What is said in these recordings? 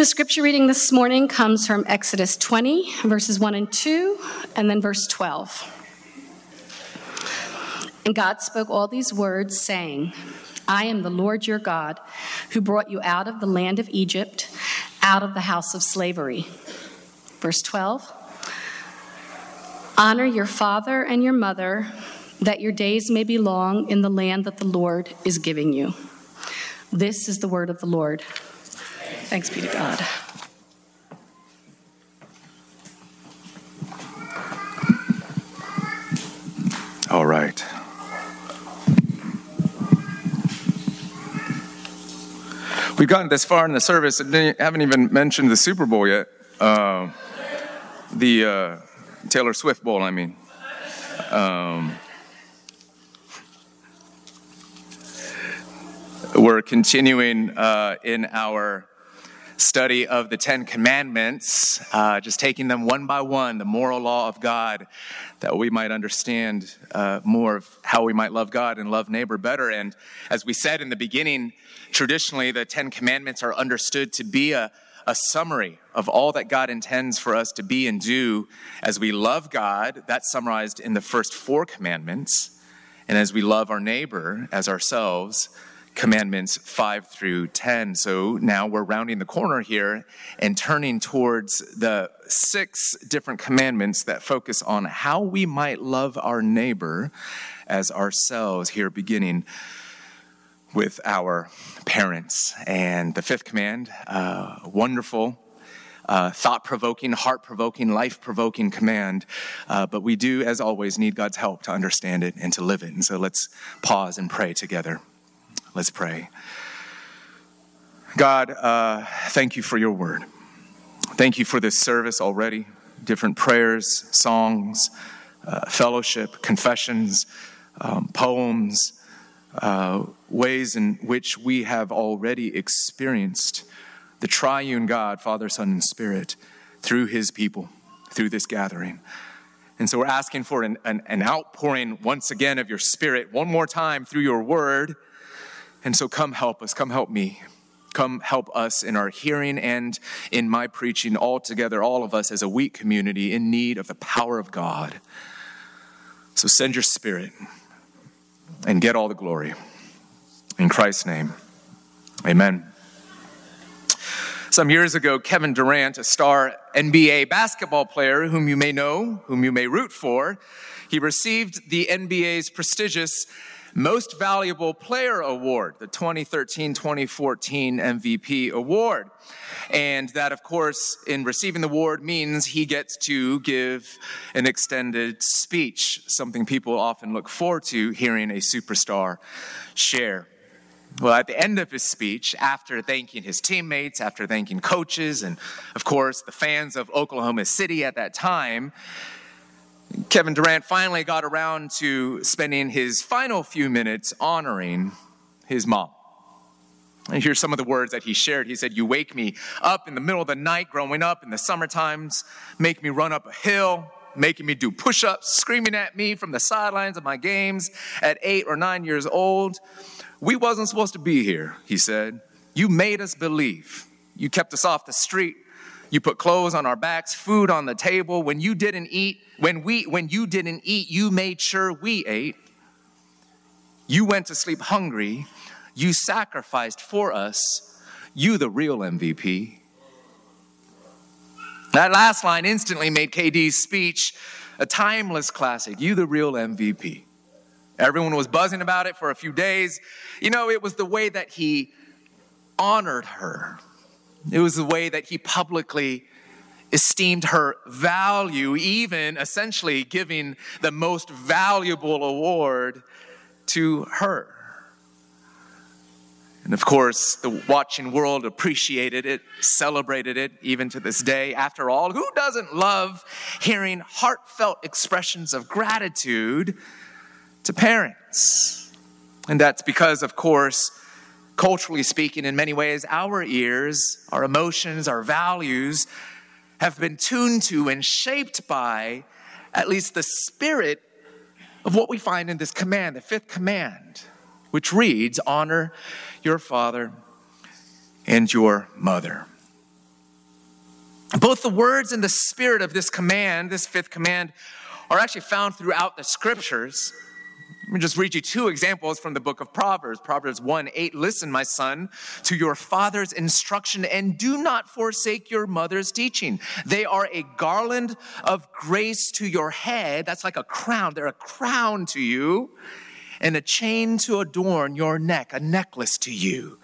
The scripture reading this morning comes from Exodus 20, verses 1 and 2, and then verse 12. And God spoke all these words, saying, I am the Lord your God, who brought you out of the land of Egypt, out of the house of slavery. Verse 12 Honor your father and your mother, that your days may be long in the land that the Lord is giving you. This is the word of the Lord. Thanks be to God. All right. We've gotten this far in the service and haven't even mentioned the Super Bowl yet. Uh, the uh, Taylor Swift Bowl, I mean. Um, we're continuing uh, in our study of the Ten Commandments, uh, just taking them one by one, the moral law of God, that we might understand uh, more of how we might love God and love neighbor better. And as we said in the beginning, traditionally the Ten Commandments are understood to be a, a summary of all that God intends for us to be and do as we love God. That's summarized in the first four commandments. And as we love our neighbor as ourselves, commandments 5 through 10. So now we're rounding the corner here and turning towards the six different commandments that focus on how we might love our neighbor as ourselves, here beginning with our parents. And the fifth command, uh, wonderful. Uh, thought provoking, heart provoking, life provoking command. Uh, but we do, as always, need God's help to understand it and to live it. And so let's pause and pray together. Let's pray. God, uh, thank you for your word. Thank you for this service already. Different prayers, songs, uh, fellowship, confessions, um, poems, uh, ways in which we have already experienced the triune God, Father, Son, and Spirit through his people, through this gathering. And so we're asking for an, an, an outpouring once again of your Spirit, one more time through your word and so come help us, come help me. Come help us in our hearing and in my preaching, all together, all of us as a weak community in need of the power of God. So send your spirit and get all the glory. In Christ's name, amen. Some years ago, Kevin Durant, a star NBA basketball player whom you may know, whom you may root for, he received the NBA's prestigious most Valuable Player Award, the 2013 2014 MVP award. And that, of course, in receiving the award means he gets to give an extended speech, something people often look forward to hearing a superstar share. Well, at the end of his speech, after thanking his teammates, after thanking coaches, and of course the fans of Oklahoma City at that time, Kevin Durant finally got around to spending his final few minutes honoring his mom. And here's some of the words that he shared. He said, You wake me up in the middle of the night growing up in the summer times, make me run up a hill, making me do push ups, screaming at me from the sidelines of my games at eight or nine years old. We wasn't supposed to be here, he said. You made us believe. You kept us off the street. You put clothes on our backs, food on the table. When you didn't eat, when we when you didn't eat, you made sure we ate. You went to sleep hungry. You sacrificed for us. You the real MVP. That last line instantly made KD's speech a timeless classic. You the real MVP. Everyone was buzzing about it for a few days. You know, it was the way that he honored her it was the way that he publicly esteemed her value, even essentially giving the most valuable award to her. And of course, the watching world appreciated it, celebrated it, even to this day. After all, who doesn't love hearing heartfelt expressions of gratitude to parents? And that's because, of course, culturally speaking, in many ways, our ears, our emotions, our values have been tuned to and shaped by at least the spirit of what we find in this command, the fifth command, which reads Honor your father and your mother. Both the words and the spirit of this command, this fifth command, are actually found throughout the scriptures. Let me just read you two examples from the book of Proverbs. Proverbs 1 8, listen, my son, to your father's instruction and do not forsake your mother's teaching. They are a garland of grace to your head. That's like a crown. They're a crown to you and a chain to adorn your neck, a necklace to you.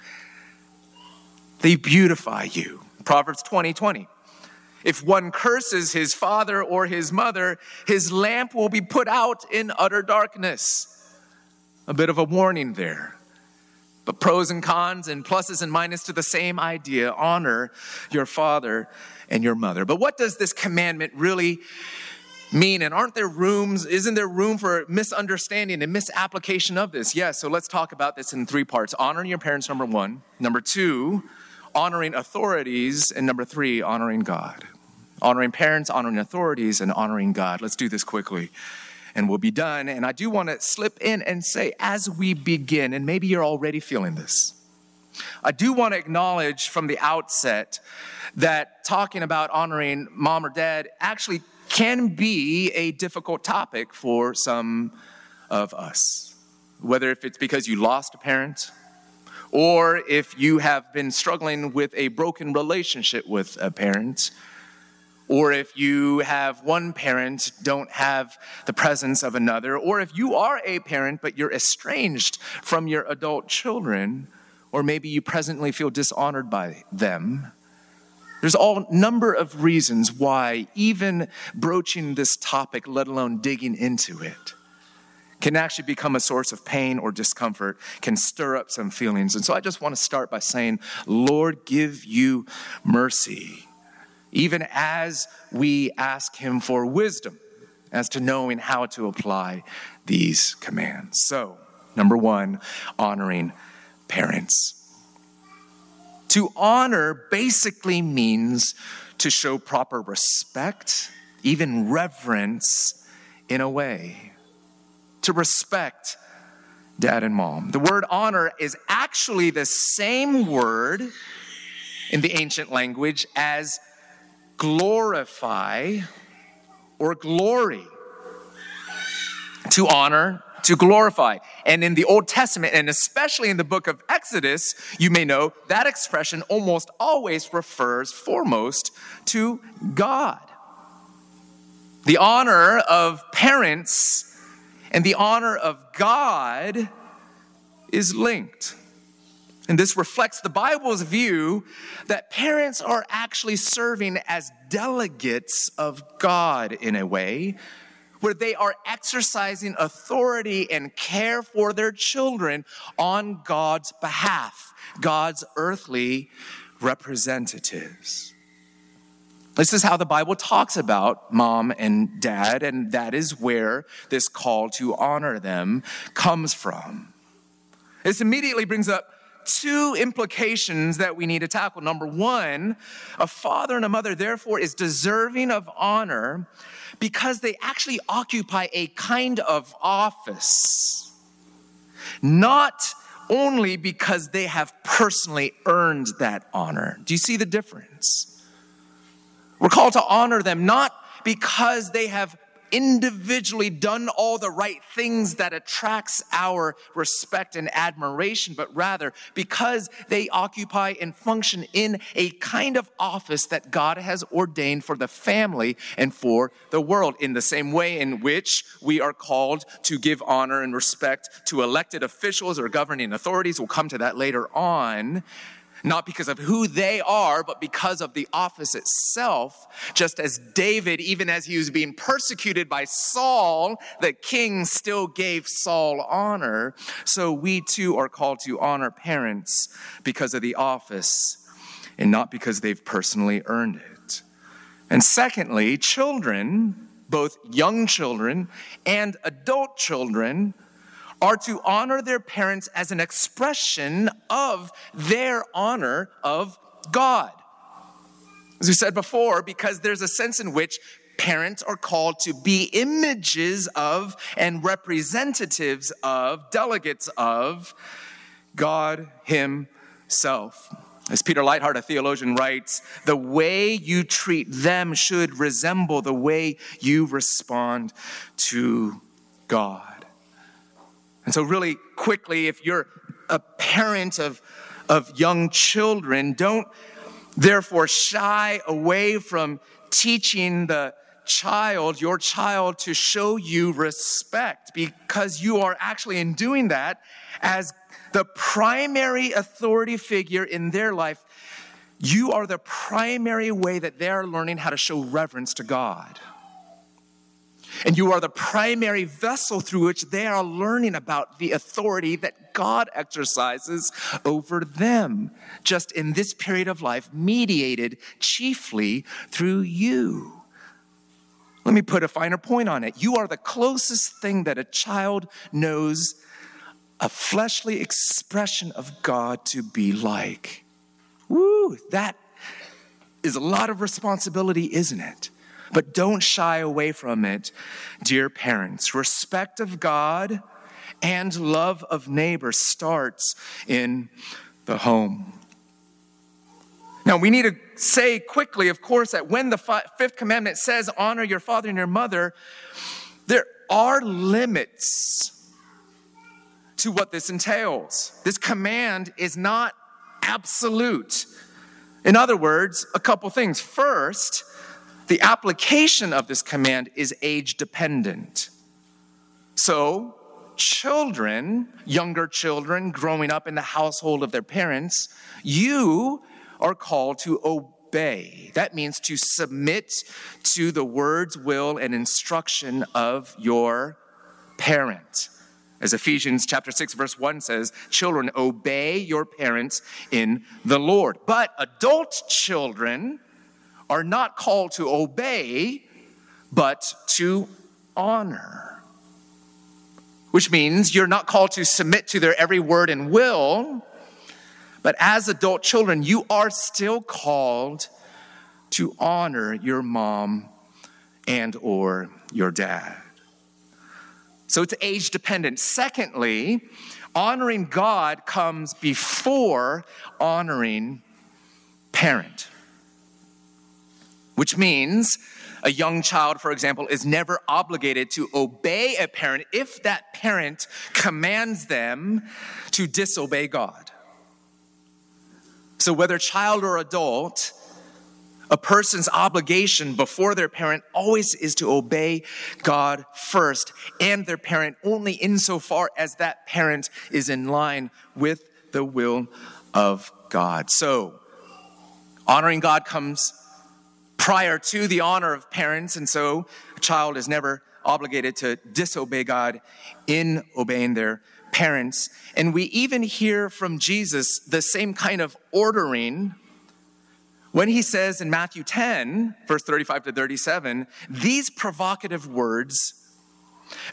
They beautify you. Proverbs 20 20. If one curses his father or his mother, his lamp will be put out in utter darkness. A bit of a warning there. But pros and cons and pluses and minuses to the same idea honor your father and your mother. But what does this commandment really mean? And aren't there rooms, isn't there room for misunderstanding and misapplication of this? Yes, so let's talk about this in three parts honoring your parents, number one. Number two, honoring authorities. And number three, honoring God honoring parents, honoring authorities, and honoring God. Let's do this quickly and we'll be done. And I do want to slip in and say, as we begin, and maybe you're already feeling this, I do want to acknowledge from the outset that talking about honoring mom or dad actually can be a difficult topic for some of us. Whether if it's because you lost a parent, or if you have been struggling with a broken relationship with a parent, or if you have one parent, don't have the presence of another, or if you are a parent but you're estranged from your adult children, or maybe you presently feel dishonored by them. There's all number of reasons why even broaching this topic, let alone digging into it, can actually become a source of pain or discomfort, can stir up some feelings. And so I just want to start by saying, Lord, give you mercy even as we ask Him for wisdom as to knowing how to apply these commands. So, number one, honoring parents. To honor basically means to show proper respect, even reverence in a way. To respect dad and mom. The word honor is actually the same word in the ancient language as glorify or glory. To honor, to glorify. And in the Old Testament, and especially in the book of Exodus, you may know that expression almost always refers foremost to God. The honor of parents and the honor of God is linked. And this reflects the Bible's view that parents are actually serving as delegates of God in a way, where they are exercising authority and care for their children on God's behalf, God's earthly representatives. This is how the Bible talks about mom and dad, and that is where this call to honor them comes from. This immediately brings up two implications that we need to tackle. Number one, a father and a mother, therefore, is deserving of honor because they actually occupy a kind of office, not only because they have personally earned that honor. Do you see the difference? We're called to honor them not because they have individually done all the right things that attracts our respect and admiration, but rather because they occupy and function in a kind of office that God has ordained for the family and for the world, in the same way in which we are called to give honor and respect to elected officials or governing authorities. We'll come to that later on not because of who they are, but because of the office itself. Just as David, even as he was being persecuted by Saul, the king still gave Saul honor. So we too are called to honor parents because of the office and not because they've personally earned it. And secondly, children, both young children and adult children, are to honor their parents as an expression of their honor of God. As we said before, because there's a sense in which parents are called to be images of and representatives of, delegates of God Himself. As Peter Leithart, a theologian, writes, the way you treat them should resemble the way you respond to God. And so, really quickly, if you're a parent of, of young children, don't therefore shy away from teaching the child, your child, to show you respect because you are actually in doing that as the primary authority figure in their life. You are the primary way that they're learning how to show reverence to God. And you are the primary vessel through which they are learning about the authority that God exercises over them, just in this period of life, mediated chiefly through you. Let me put a finer point on it. You are the closest thing that a child knows a fleshly expression of God to be like. Woo, that is a lot of responsibility, isn't it? But don't shy away from it, dear parents. Respect of God and love of neighbor starts in the home. Now, we need to say quickly, of course, that when the fifth commandment says, honor your father and your mother, there are limits to what this entails. This command is not absolute. In other words, a couple things. First, the application of this command is age dependent. So, children, younger children growing up in the household of their parents, you are called to obey. That means to submit to the words, will, and instruction of your parent. As Ephesians chapter 6 verse 1 says, children obey your parents in the Lord. But adult children are not called to obey, but to honor. Which means you're not called to submit to their every word and will, but as adult children, you are still called to honor your mom and or your dad. So it's age dependent. Secondly, honoring God comes before honoring parent which means a young child, for example, is never obligated to obey a parent if that parent commands them to disobey God. So, whether child or adult, a person's obligation before their parent always is to obey God first and their parent only insofar as that parent is in line with the will of God. So, honoring God comes prior to the honor of parents, and so a child is never obligated to disobey God in obeying their parents. And we even hear from Jesus the same kind of ordering when he says in Matthew 10, verse 35 to 37, these provocative words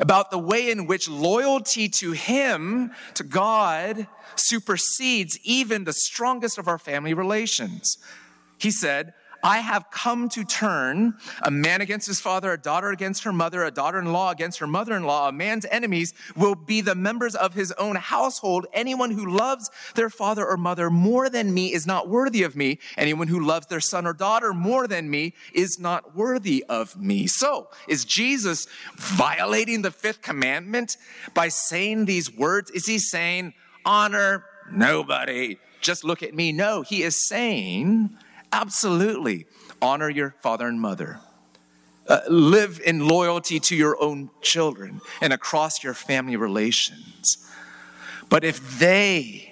about the way in which loyalty to him, to God, supersedes even the strongest of our family relations. He said, I have come to turn a man against his father, a daughter against her mother, a daughter in law against her mother in law. A man's enemies will be the members of his own household. Anyone who loves their father or mother more than me is not worthy of me. Anyone who loves their son or daughter more than me is not worthy of me. So, is Jesus violating the fifth commandment by saying these words? Is he saying, honor nobody? Just look at me. No, he is saying, Absolutely. Honor your father and mother. Uh, live in loyalty to your own children and across your family relations. But if they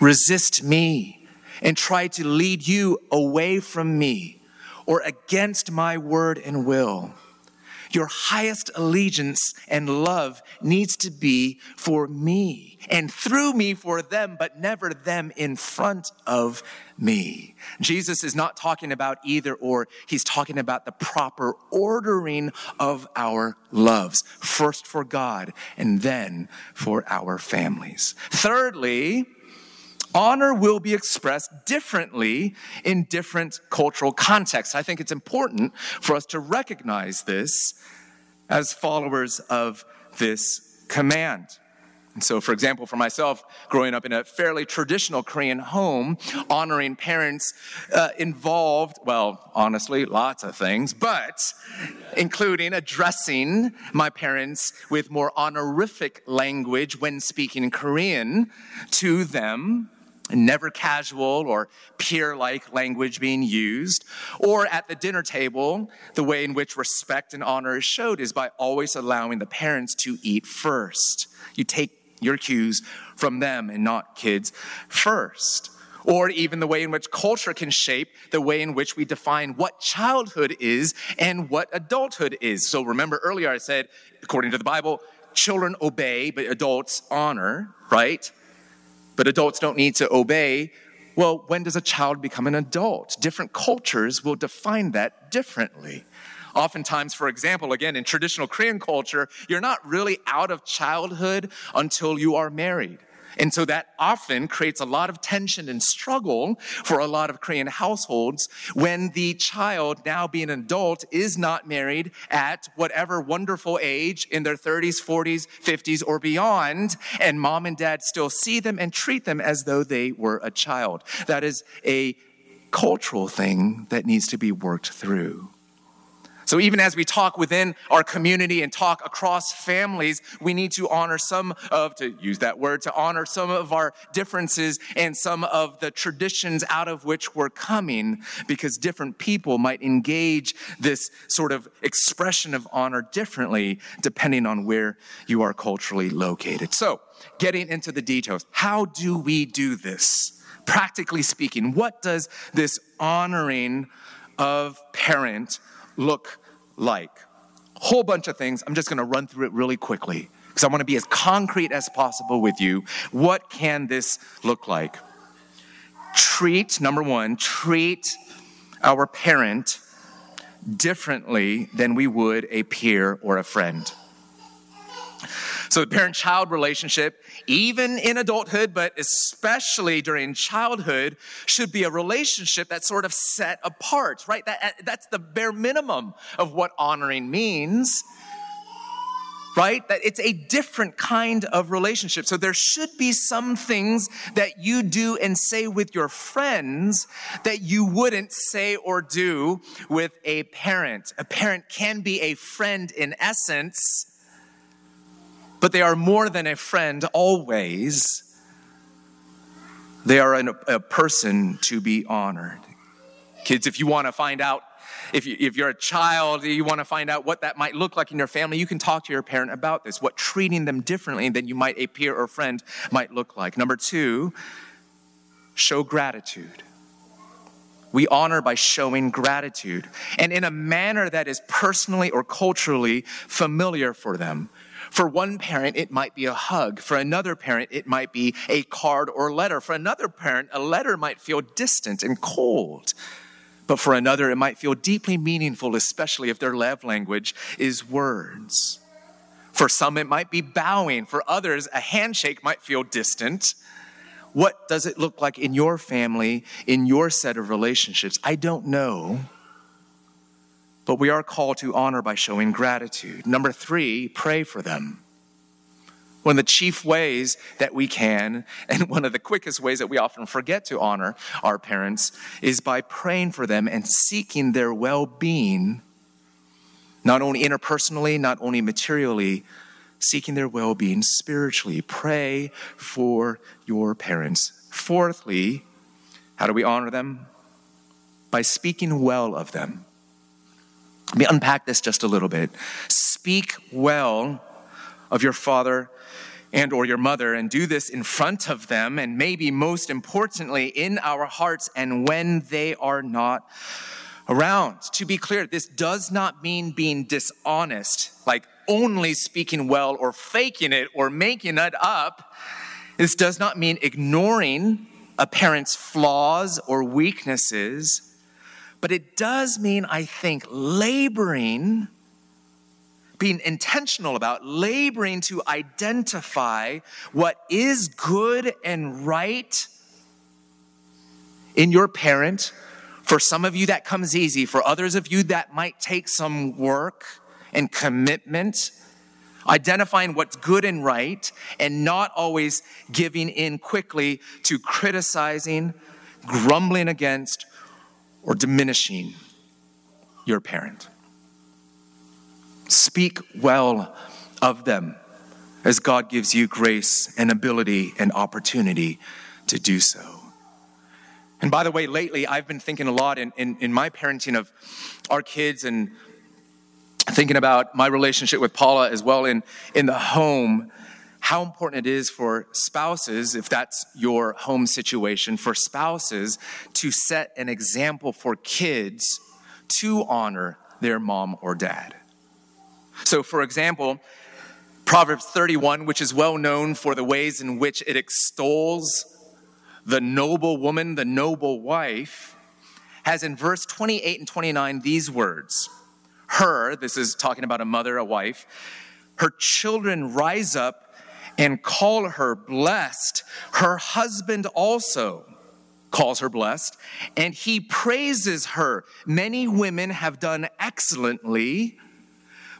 resist me and try to lead you away from me or against my word and will, your highest allegiance and love needs to be for me and through me for them, but never them in front of me. Jesus is not talking about either or, he's talking about the proper ordering of our loves, first for God and then for our families. Thirdly, honor will be expressed differently in different cultural contexts. I think it's important for us to recognize this as followers of this command. And so, for example, for myself, growing up in a fairly traditional Korean home, honoring parents uh, involved, well, honestly, lots of things, but including addressing my parents with more honorific language when speaking Korean to them never casual or peer like language being used. Or at the dinner table, the way in which respect and honor is showed is by always allowing the parents to eat first. You take your cues from them and not kids first. Or even the way in which culture can shape the way in which we define what childhood is and what adulthood is. So remember earlier I said, according to the Bible, children obey, but adults honor, right? But adults don't need to obey. Well, when does a child become an adult? Different cultures will define that differently. Oftentimes, for example, again, in traditional Korean culture, you're not really out of childhood until you are married. And so that often creates a lot of tension and struggle for a lot of Korean households when the child, now being an adult, is not married at whatever wonderful age in their 30s, 40s, 50s, or beyond, and mom and dad still see them and treat them as though they were a child. That is a cultural thing that needs to be worked through. So even as we talk within our community and talk across families, we need to honor some of, to use that word, to honor some of our differences and some of the traditions out of which we're coming because different people might engage this sort of expression of honor differently depending on where you are culturally located. So getting into the details, how do we do this? Practically speaking, what does this honoring of parent look like? Whole bunch of things. I'm just going to run through it really quickly because I want to be as concrete as possible with you. What can this look like? Treat, number one, treat our parent differently than we would a peer or a friend. So, the parent child relationship, even in adulthood, but especially during childhood, should be a relationship that's sort of set apart, right? That, that's the bare minimum of what honoring means right? That it's a different kind of relationship. So there should be some things that you do and say with your friends that you wouldn't say or do with a parent. A parent can be a friend in essence, but they are more than a friend always. They are an, a person to be honored. Kids, if you want to find out, if, you, if you're a child, you want to find out what that might look like in your family, you can talk to your parent about this, what treating them differently than you might a peer or friend might look like. Number two, show gratitude. We honor by showing gratitude and in a manner that is personally or culturally familiar for them. For one parent, it might be a hug. For another parent, it might be a card or letter. For another parent, a letter might feel distant and cold. But for another, it might feel deeply meaningful, especially if their love language is words. For some, it might be bowing. For others, a handshake might feel distant. What does it look like in your family, in your set of relationships? I don't know but we are called to honor by showing gratitude. Number three, pray for them. One of the chief ways that we can, and one of the quickest ways that we often forget to honor our parents, is by praying for them and seeking their well being, not only interpersonally, not only materially, seeking their well being spiritually. Pray for your parents. Fourthly, how do we honor them? By speaking well of them. Let me unpack this just a little bit. Speak well of your father and or your mother and do this in front of them and maybe most importantly in our hearts and when they are not around. To be clear, this does not mean being dishonest, like only speaking well or faking it or making it up. This does not mean ignoring a parent's flaws or weaknesses. But it does mean, I think, laboring, being intentional about laboring to identify what is good and right in your parent. For some of you, that comes easy. For others of you, that might take some work and commitment. identifying what's good and right, and not always giving in quickly to criticizing, grumbling against, or diminishing your parent. Speak well of them as God gives you grace and ability and opportunity to do so. And by the way, lately I've been thinking a lot in, in, in my parenting of our kids and thinking about my relationship with Paula as well in, in the home, how important it is for spouses, if that's your home situation, for spouses to set an example for kids to honor their mom or dad. So, for example, Proverbs 31, which is well known for the ways in which it extols the noble woman, the noble wife, has in verse 28 and 29 these words Her, this is talking about a mother, a wife, her children rise up and call her blessed. Her husband also calls her blessed, and he praises her. Many women have done excellently,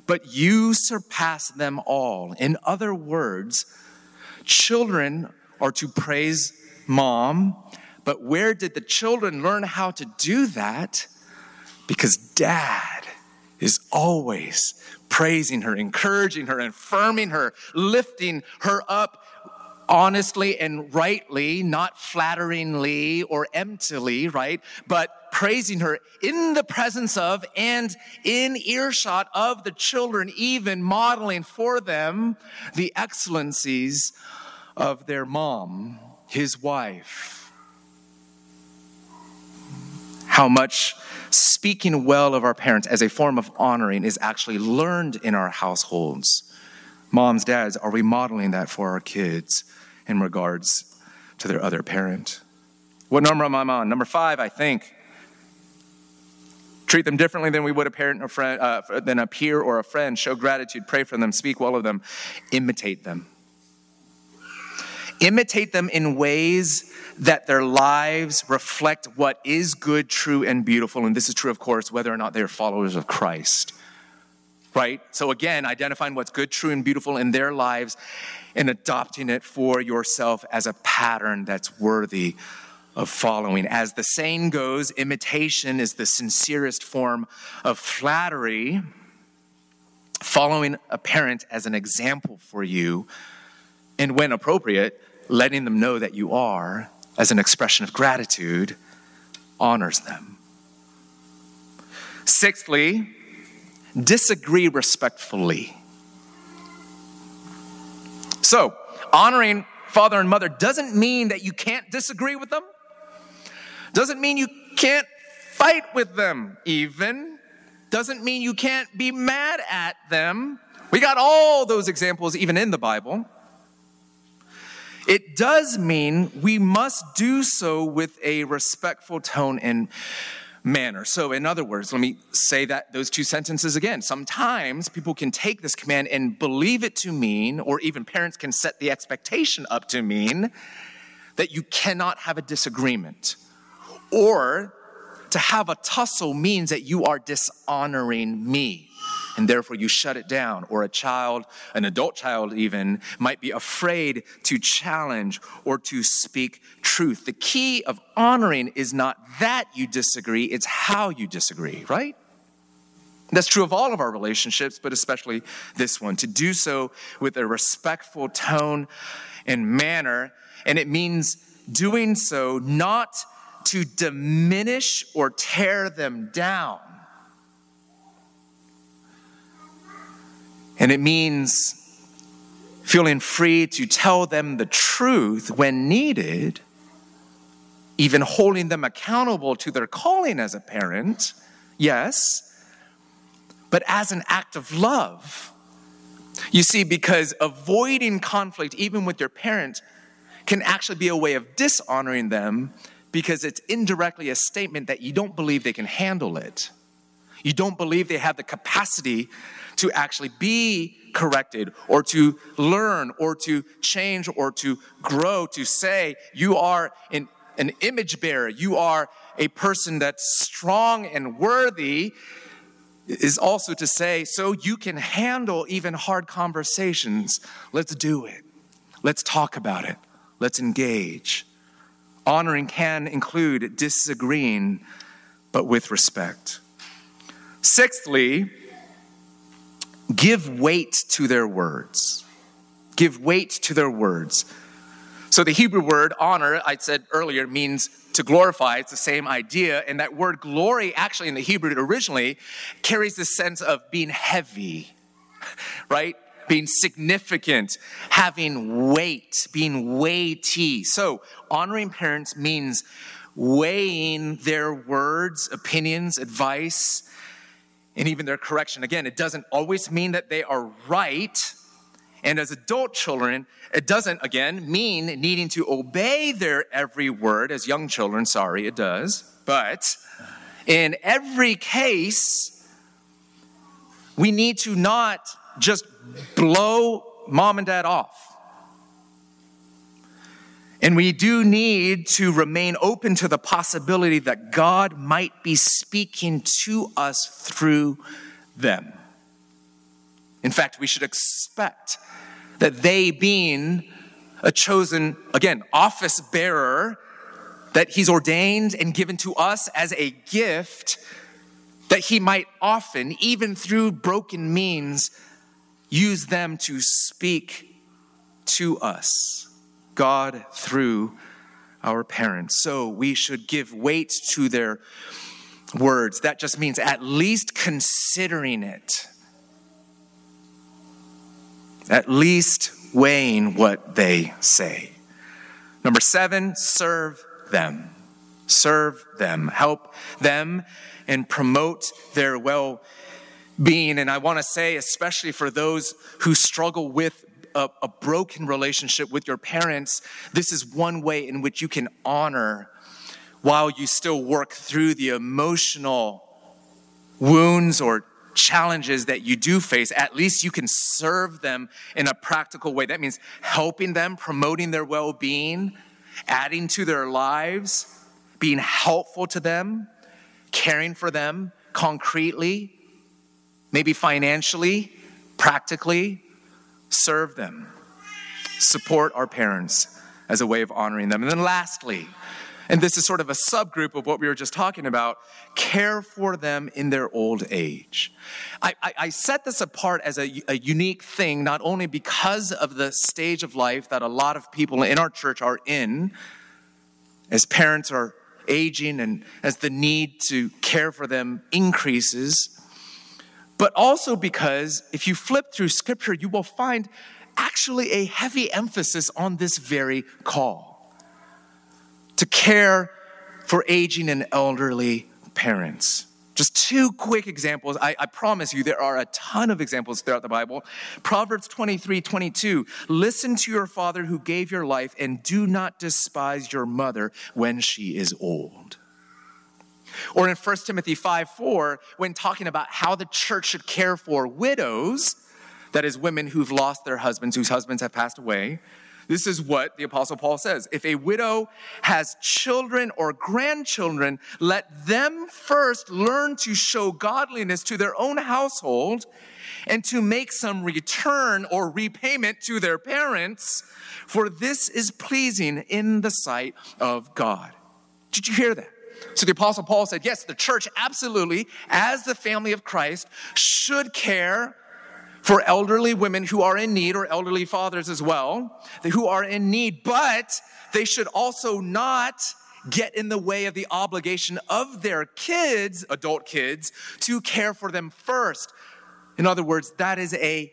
but you surpass them all. In other words, children are to praise mom, but where did the children learn how to do that? Because dad is always praising her, encouraging her, affirming her, lifting her up honestly and rightly, not flatteringly or emptily, right? But praising her in the presence of and in earshot of the children, even modeling for them the excellencies of their mom, his wife. How much speaking well of our parents as a form of honoring is actually learned in our households. Moms, dads, are we modeling that for our kids in regards to their other parent? What number am I on? Number five, I think. Treat them differently than we would a parent or friend, uh, than a peer or a friend. Show gratitude, pray for them, speak well of them, imitate them. Imitate them in ways that their lives reflect what is good, true, and beautiful. And this is true, of course, whether or not they are followers of Christ. Right? So, again, identifying what's good, true, and beautiful in their lives and adopting it for yourself as a pattern that's worthy of following. As the saying goes, imitation is the sincerest form of flattery. Following a parent as an example for you, and when appropriate, letting them know that you are, as an expression of gratitude, honors them. Sixthly, disagree respectfully. So, honoring father and mother doesn't mean that you can't disagree with them. Doesn't mean you can't fight with them, even. Doesn't mean you can't be mad at them. We got all those examples even in the Bible. It does mean we must do so with a respectful tone and manner. So, in other words, let me say that those two sentences again. Sometimes people can take this command and believe it to mean, or even parents can set the expectation up to mean, that you cannot have a disagreement or to have a tussle means that you are dishonoring me and therefore you shut it down. Or a child, an adult child even, might be afraid to challenge or to speak truth. The key of honoring is not that you disagree, it's how you disagree, right? That's true of all of our relationships, but especially this one. To do so with a respectful tone and manner, and it means doing so not to diminish or tear them down. And it means feeling free to tell them the truth when needed, even holding them accountable to their calling as a parent, yes, but as an act of love. You see, because avoiding conflict, even with your parent, can actually be a way of dishonoring them because it's indirectly a statement that you don't believe they can handle it. You don't believe they have the capacity to actually be corrected or to learn or to change or to grow, to say, you are an, an image bearer, you are a person that's strong and worthy. is also to say, so you can handle even hard conversations, let's do it. Let's talk about it. Let's engage. Honoring can include disagreeing, but with respect. Sixthly, give weight to their words. Give weight to their words. So the Hebrew word honor, I said earlier, means to glorify. It's the same idea. And that word glory, actually in the Hebrew originally, carries the sense of being heavy, right? Being significant, having weight, being weighty. So honoring parents means weighing their words, opinions, advice, and even their correction. Again, it doesn't always mean that they are right. And as adult children, it doesn't, again, mean needing to obey their every word. As young children, sorry, it does. But in every case, we need to not just blow mom and dad off. And we do need to remain open to the possibility that God might be speaking to us through them. In fact, we should expect that they, being a chosen, again, office bearer, that He's ordained and given to us as a gift, that He might often, even through broken means, use them to speak to us. God through our parents. So we should give weight to their words. That just means at least considering it, at least weighing what they say. Number seven, serve them. Serve them. Help them and promote their well being. And I want to say, especially for those who struggle with a, a broken relationship with your parents, this is one way in which you can honor while you still work through the emotional wounds or challenges that you do face, at least you can serve them in a practical way. That means helping them, promoting their well being, adding to their lives, being helpful to them, caring for them concretely, maybe financially, practically serve them, support our parents as a way of honoring them. And then lastly, and this is sort of a subgroup of what we were just talking about care for them in their old age. I, I, I set this apart as a, a, unique thing, not only because of the stage of life that a lot of people in our church are in, as parents are aging and as the need to care for them increases, but also because if you flip through scripture, you will find actually a heavy emphasis on this very call to care for aging and elderly parents. Just two quick examples. I, I, promise you, there are a ton of examples throughout the Bible. Proverbs 23 22. Listen to your father who gave your life, and do not despise your mother when she is old. Or in 1 Timothy 5 4, when talking about how the church should care for widows, that is, women who've lost their husbands, whose husbands have passed away, this is what the Apostle Paul says. If a widow has children or grandchildren, let them first learn to show godliness to their own household and to make some return or repayment to their parents, for this is pleasing in the sight of God. Did you hear that? So the Apostle Paul said, yes, the church absolutely, as the family of Christ, should care for elderly women who are in need, or elderly fathers as well, who are in need, but they should also not get in the way of the obligation of their kids, adult kids, to care for them first. In other words, that is a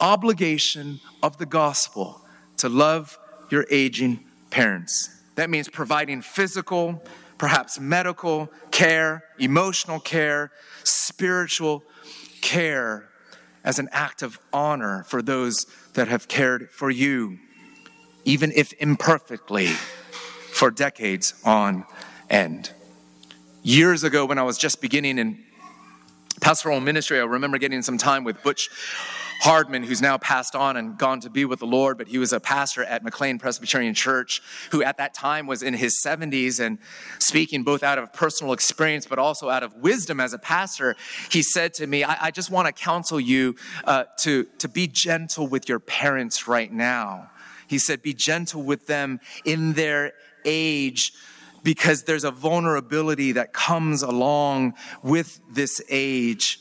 obligation of the gospel to love your aging parents. That means providing physical, perhaps medical care, emotional care, spiritual care as an act of honor for those that have cared for you, even if imperfectly, for decades on end. Years ago, when I was just beginning in pastoral ministry, I remember getting some time with Butch Hardman, who's now passed on and gone to be with the Lord, but he was a pastor at McLean Presbyterian Church, who at that time was in his 70s and speaking both out of personal experience, but also out of wisdom as a pastor. He said to me, I, I just want to counsel you uh, to, to be gentle with your parents right now. He said, Be gentle with them in their age because there's a vulnerability that comes along with this age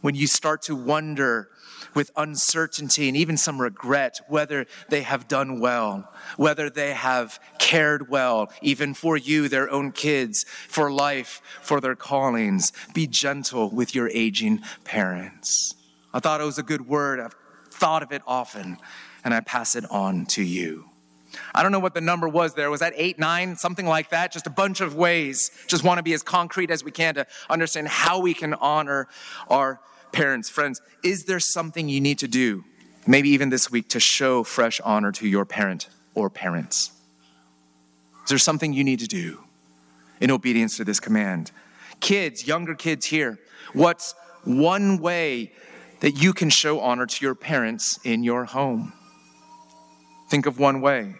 when you start to wonder with uncertainty and even some regret whether they have done well, whether they have cared well, even for you, their own kids, for life, for their callings. Be gentle with your aging parents. I thought it was a good word. I've thought of it often, and I pass it on to you. I don't know what the number was there. Was that eight, nine, something like that? Just a bunch of ways. Just want to be as concrete as we can to understand how we can honor our parents, friends, is there something you need to do, maybe even this week, to show fresh honor to your parent or parents? Is there something you need to do in obedience to this command? Kids, younger kids here, what's one way that you can show honor to your parents in your home? Think of one way.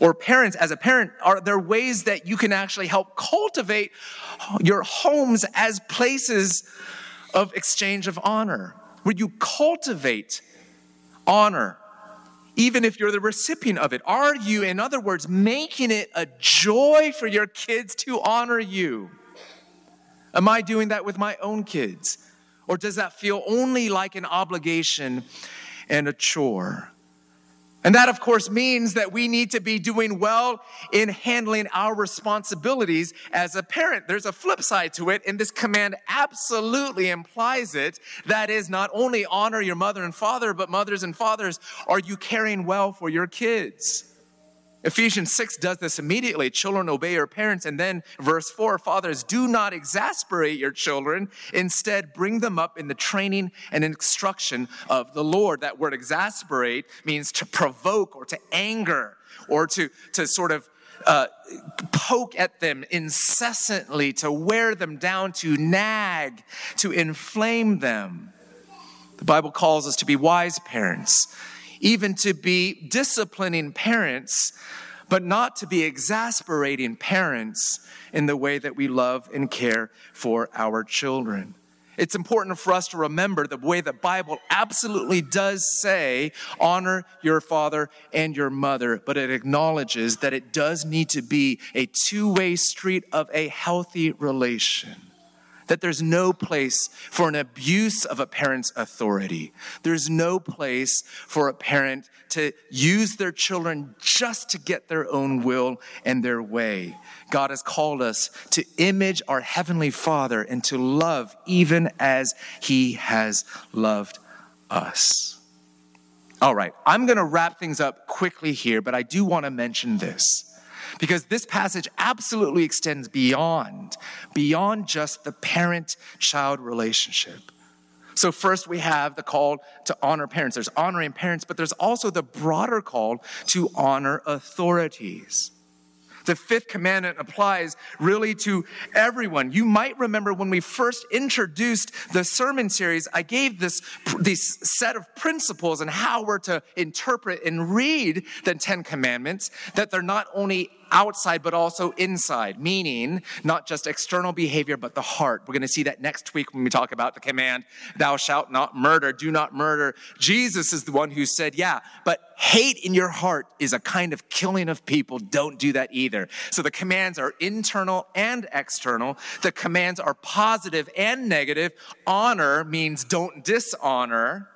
Or parents, as a parent, are there ways that you can actually help cultivate your homes as places of exchange of honor, where you cultivate honor, even if you're the recipient of it? Are you, in other words, making it a joy for your kids to honor you? Am I doing that with my own kids? Or does that feel only like an obligation and a chore? And that, of course, means that we need to be doing well in handling our responsibilities as a parent. There's a flip side to it, and this command absolutely implies it. That is, not only honor your mother and father, but mothers and fathers, are you caring well for your kids? Ephesians 6 does this immediately. Children, obey your parents. And then verse 4 Fathers, do not exasperate your children. Instead, bring them up in the training and instruction of the Lord. That word exasperate means to provoke or to anger or to, to sort of uh, poke at them incessantly, to wear them down, to nag, to inflame them. The Bible calls us to be wise parents even to be disciplining parents, but not to be exasperating parents in the way that we love and care for our children. It's important for us to remember the way the Bible absolutely does say, honor your father and your mother, but it acknowledges that it does need to be a two way street of a healthy relation that there's no place for an abuse of a parent's authority. There's no place for a parent to use their children just to get their own will and their way. God has called us to image our Heavenly Father and to love even as He has loved us. All right, I'm going to wrap things up quickly here, but I do want to mention this because this passage absolutely extends beyond, beyond just the parent child relationship. So, first we have the call to honor parents. There's honoring parents, but there's also the broader call to honor authorities. The fifth commandment applies really to everyone. You might remember when we first introduced the sermon series, I gave this, this set of principles and how we're to interpret and read the Ten Commandments, that they're not only outside, but also inside, meaning not just external behavior, but the heart. We're going to see that next week when we talk about the command, thou shalt not murder, do not murder. Jesus is the one who said, yeah, but hate in your heart is a kind of killing of people. Don't do that either. So the commands are internal and external. The commands are positive and negative. Honor means don't dishonor.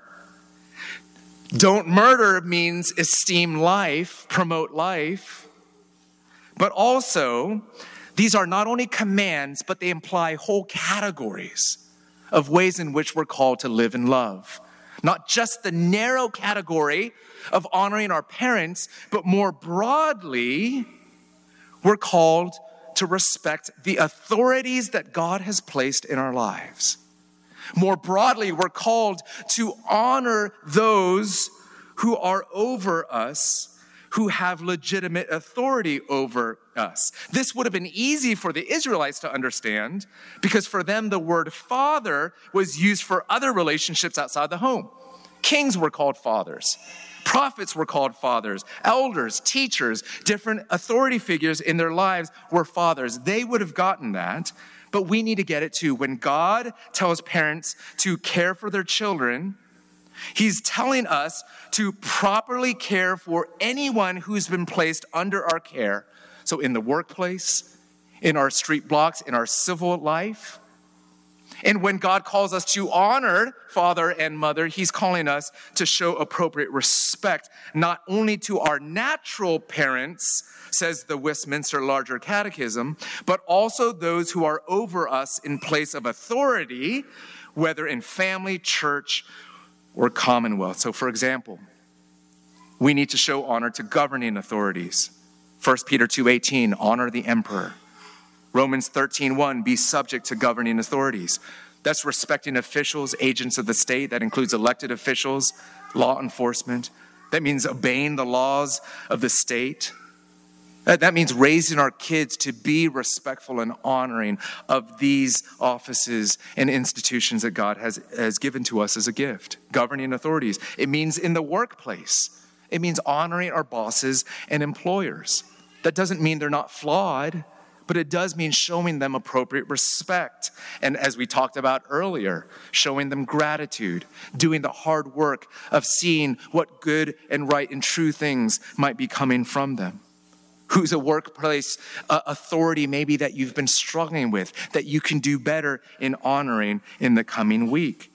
Don't murder means esteem life, promote life. But also, these are not only commands, but they imply whole categories of ways in which we're called to live in love. Not just the narrow category of honoring our parents, but more broadly, we're called to respect the authorities that God has placed in our lives. More broadly, we're called to honor those who are over us who have legitimate authority over us. This would have been easy for the Israelites to understand because for them, the word father was used for other relationships outside the home. Kings were called fathers. Prophets were called fathers. Elders, teachers, different authority figures in their lives were fathers. They would have gotten that, but we need to get it too. When God tells parents to care for their children, He's telling us to properly care for anyone who's been placed under our care. So, in the workplace, in our street blocks, in our civil life, and when God calls us to honor father and mother, He's calling us to show appropriate respect, not only to our natural parents, says the Westminster Larger Catechism, but also those who are over us in place of authority, whether in family, church, or commonwealth. So, for example, we need to show honor to governing authorities. 1 Peter 2:18 honor the emperor. Romans 13:1 be subject to governing authorities. That's respecting officials, agents of the state. That includes elected officials, law enforcement. That means obeying the laws of the state. That means raising our kids to be respectful and honoring of these offices and institutions that God has, has given to us as a gift, governing authorities. It means in the workplace, it means honoring our bosses and employers. That doesn't mean they're not flawed but it does mean showing them appropriate respect. And as we talked about earlier, showing them gratitude, doing the hard work of seeing what good and right and true things might be coming from them. Who's a workplace uh, authority, maybe that you've been struggling with, that you can do better in honoring in the coming week?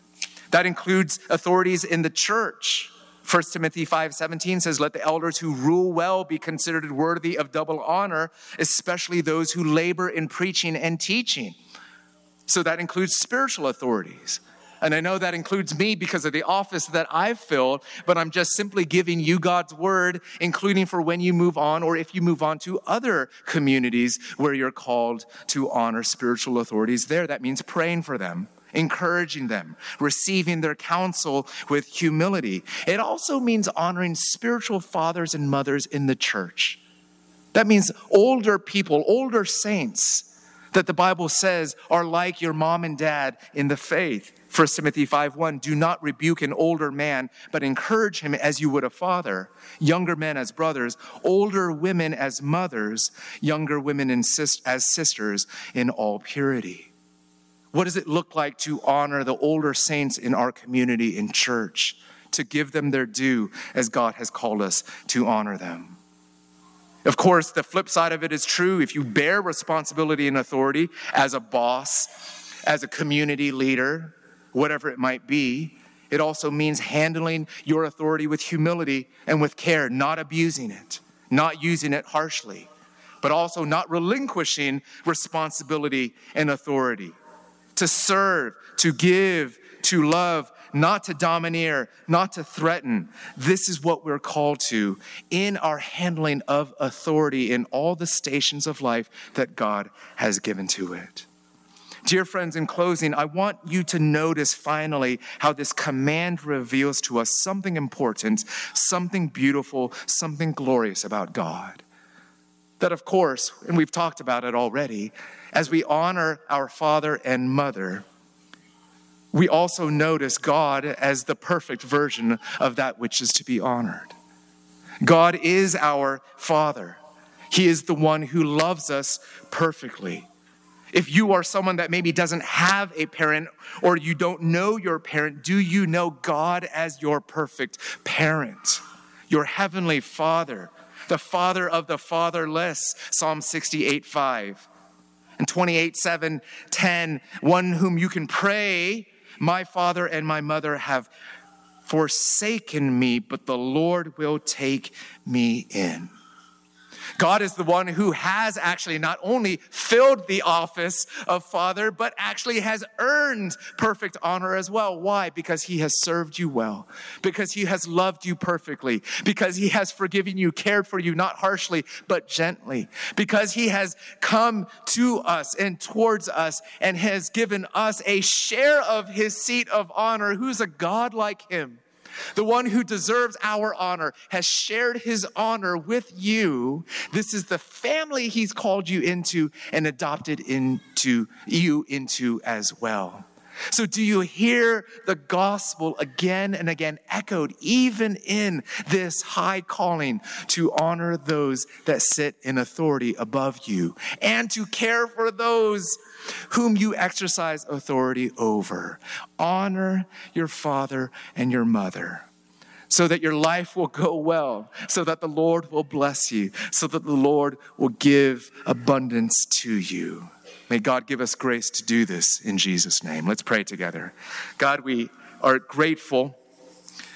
That includes authorities in the church 1 Timothy 5:17 says let the elders who rule well be considered worthy of double honor especially those who labor in preaching and teaching. So that includes spiritual authorities. And I know that includes me because of the office that I've filled, but I'm just simply giving you God's word, including for when you move on or if you move on to other communities where you're called to honor spiritual authorities there. That means praying for them encouraging them, receiving their counsel with humility. It also means honoring spiritual fathers and mothers in the church. That means older people, older saints that the Bible says are like your mom and dad in the faith. 1 Timothy 5:1 Do not rebuke an older man, but encourage him as you would a father, younger men as brothers, older women as mothers, younger women as sisters in all purity. What does it look like to honor the older saints in our community in church, to give them their due as God has called us to honor them? Of course, the flip side of it is true. If you bear responsibility and authority as a boss, as a community leader, whatever it might be, it also means handling your authority with humility and with care, not abusing it, not using it harshly, but also not relinquishing responsibility and authority to serve, to give, to love, not to domineer, not to threaten. This is what we're called to in our handling of authority in all the stations of life that God has given to it. Dear friends, in closing, I want you to notice finally how this command reveals to us something important, something beautiful, something glorious about God. That, of course, and we've talked about it already, as we honor our father and mother, we also notice God as the perfect version of that which is to be honored. God is our Father. He is the one who loves us perfectly. If you are someone that maybe doesn't have a parent or you don't know your parent, do you know God as your perfect parent? Your heavenly Father, the Father of the fatherless, Psalm 68 5 and 28, 7, 10, one whom you can pray, my father and my mother have forsaken me, but the Lord will take me in. God is the one who has actually not only filled the office of Father, but actually has earned perfect honor as well. Why? Because He has served you well, because He has loved you perfectly, because He has forgiven you, cared for you, not harshly, but gently, because He has come to us and towards us and has given us a share of His seat of honor. Who's a God like Him? The one who deserves our honor has shared his honor with you. This is the family he's called you into and adopted into you into as well. So, do you hear the gospel again and again echoed, even in this high calling to honor those that sit in authority above you and to care for those whom you exercise authority over? Honor your father and your mother so that your life will go well, so that the Lord will bless you, so that the Lord will give abundance to you. May God give us grace to do this in Jesus' name. Let's pray together. God, we are grateful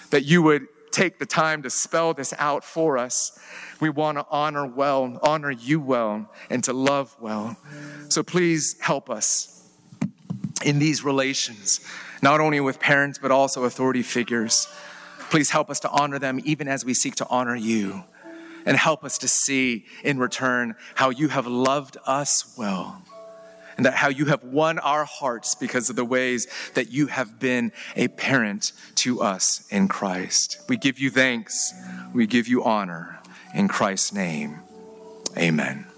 that you would take the time to spell this out for us. We want to honor well, honor you well, and to love well. So please help us in these relations, not only with parents, but also authority figures. Please help us to honor them even as we seek to honor you. And help us to see in return how you have loved us well and that how you have won our hearts because of the ways that you have been a parent to us in Christ. We give you thanks, we give you honor in Christ's name. Amen.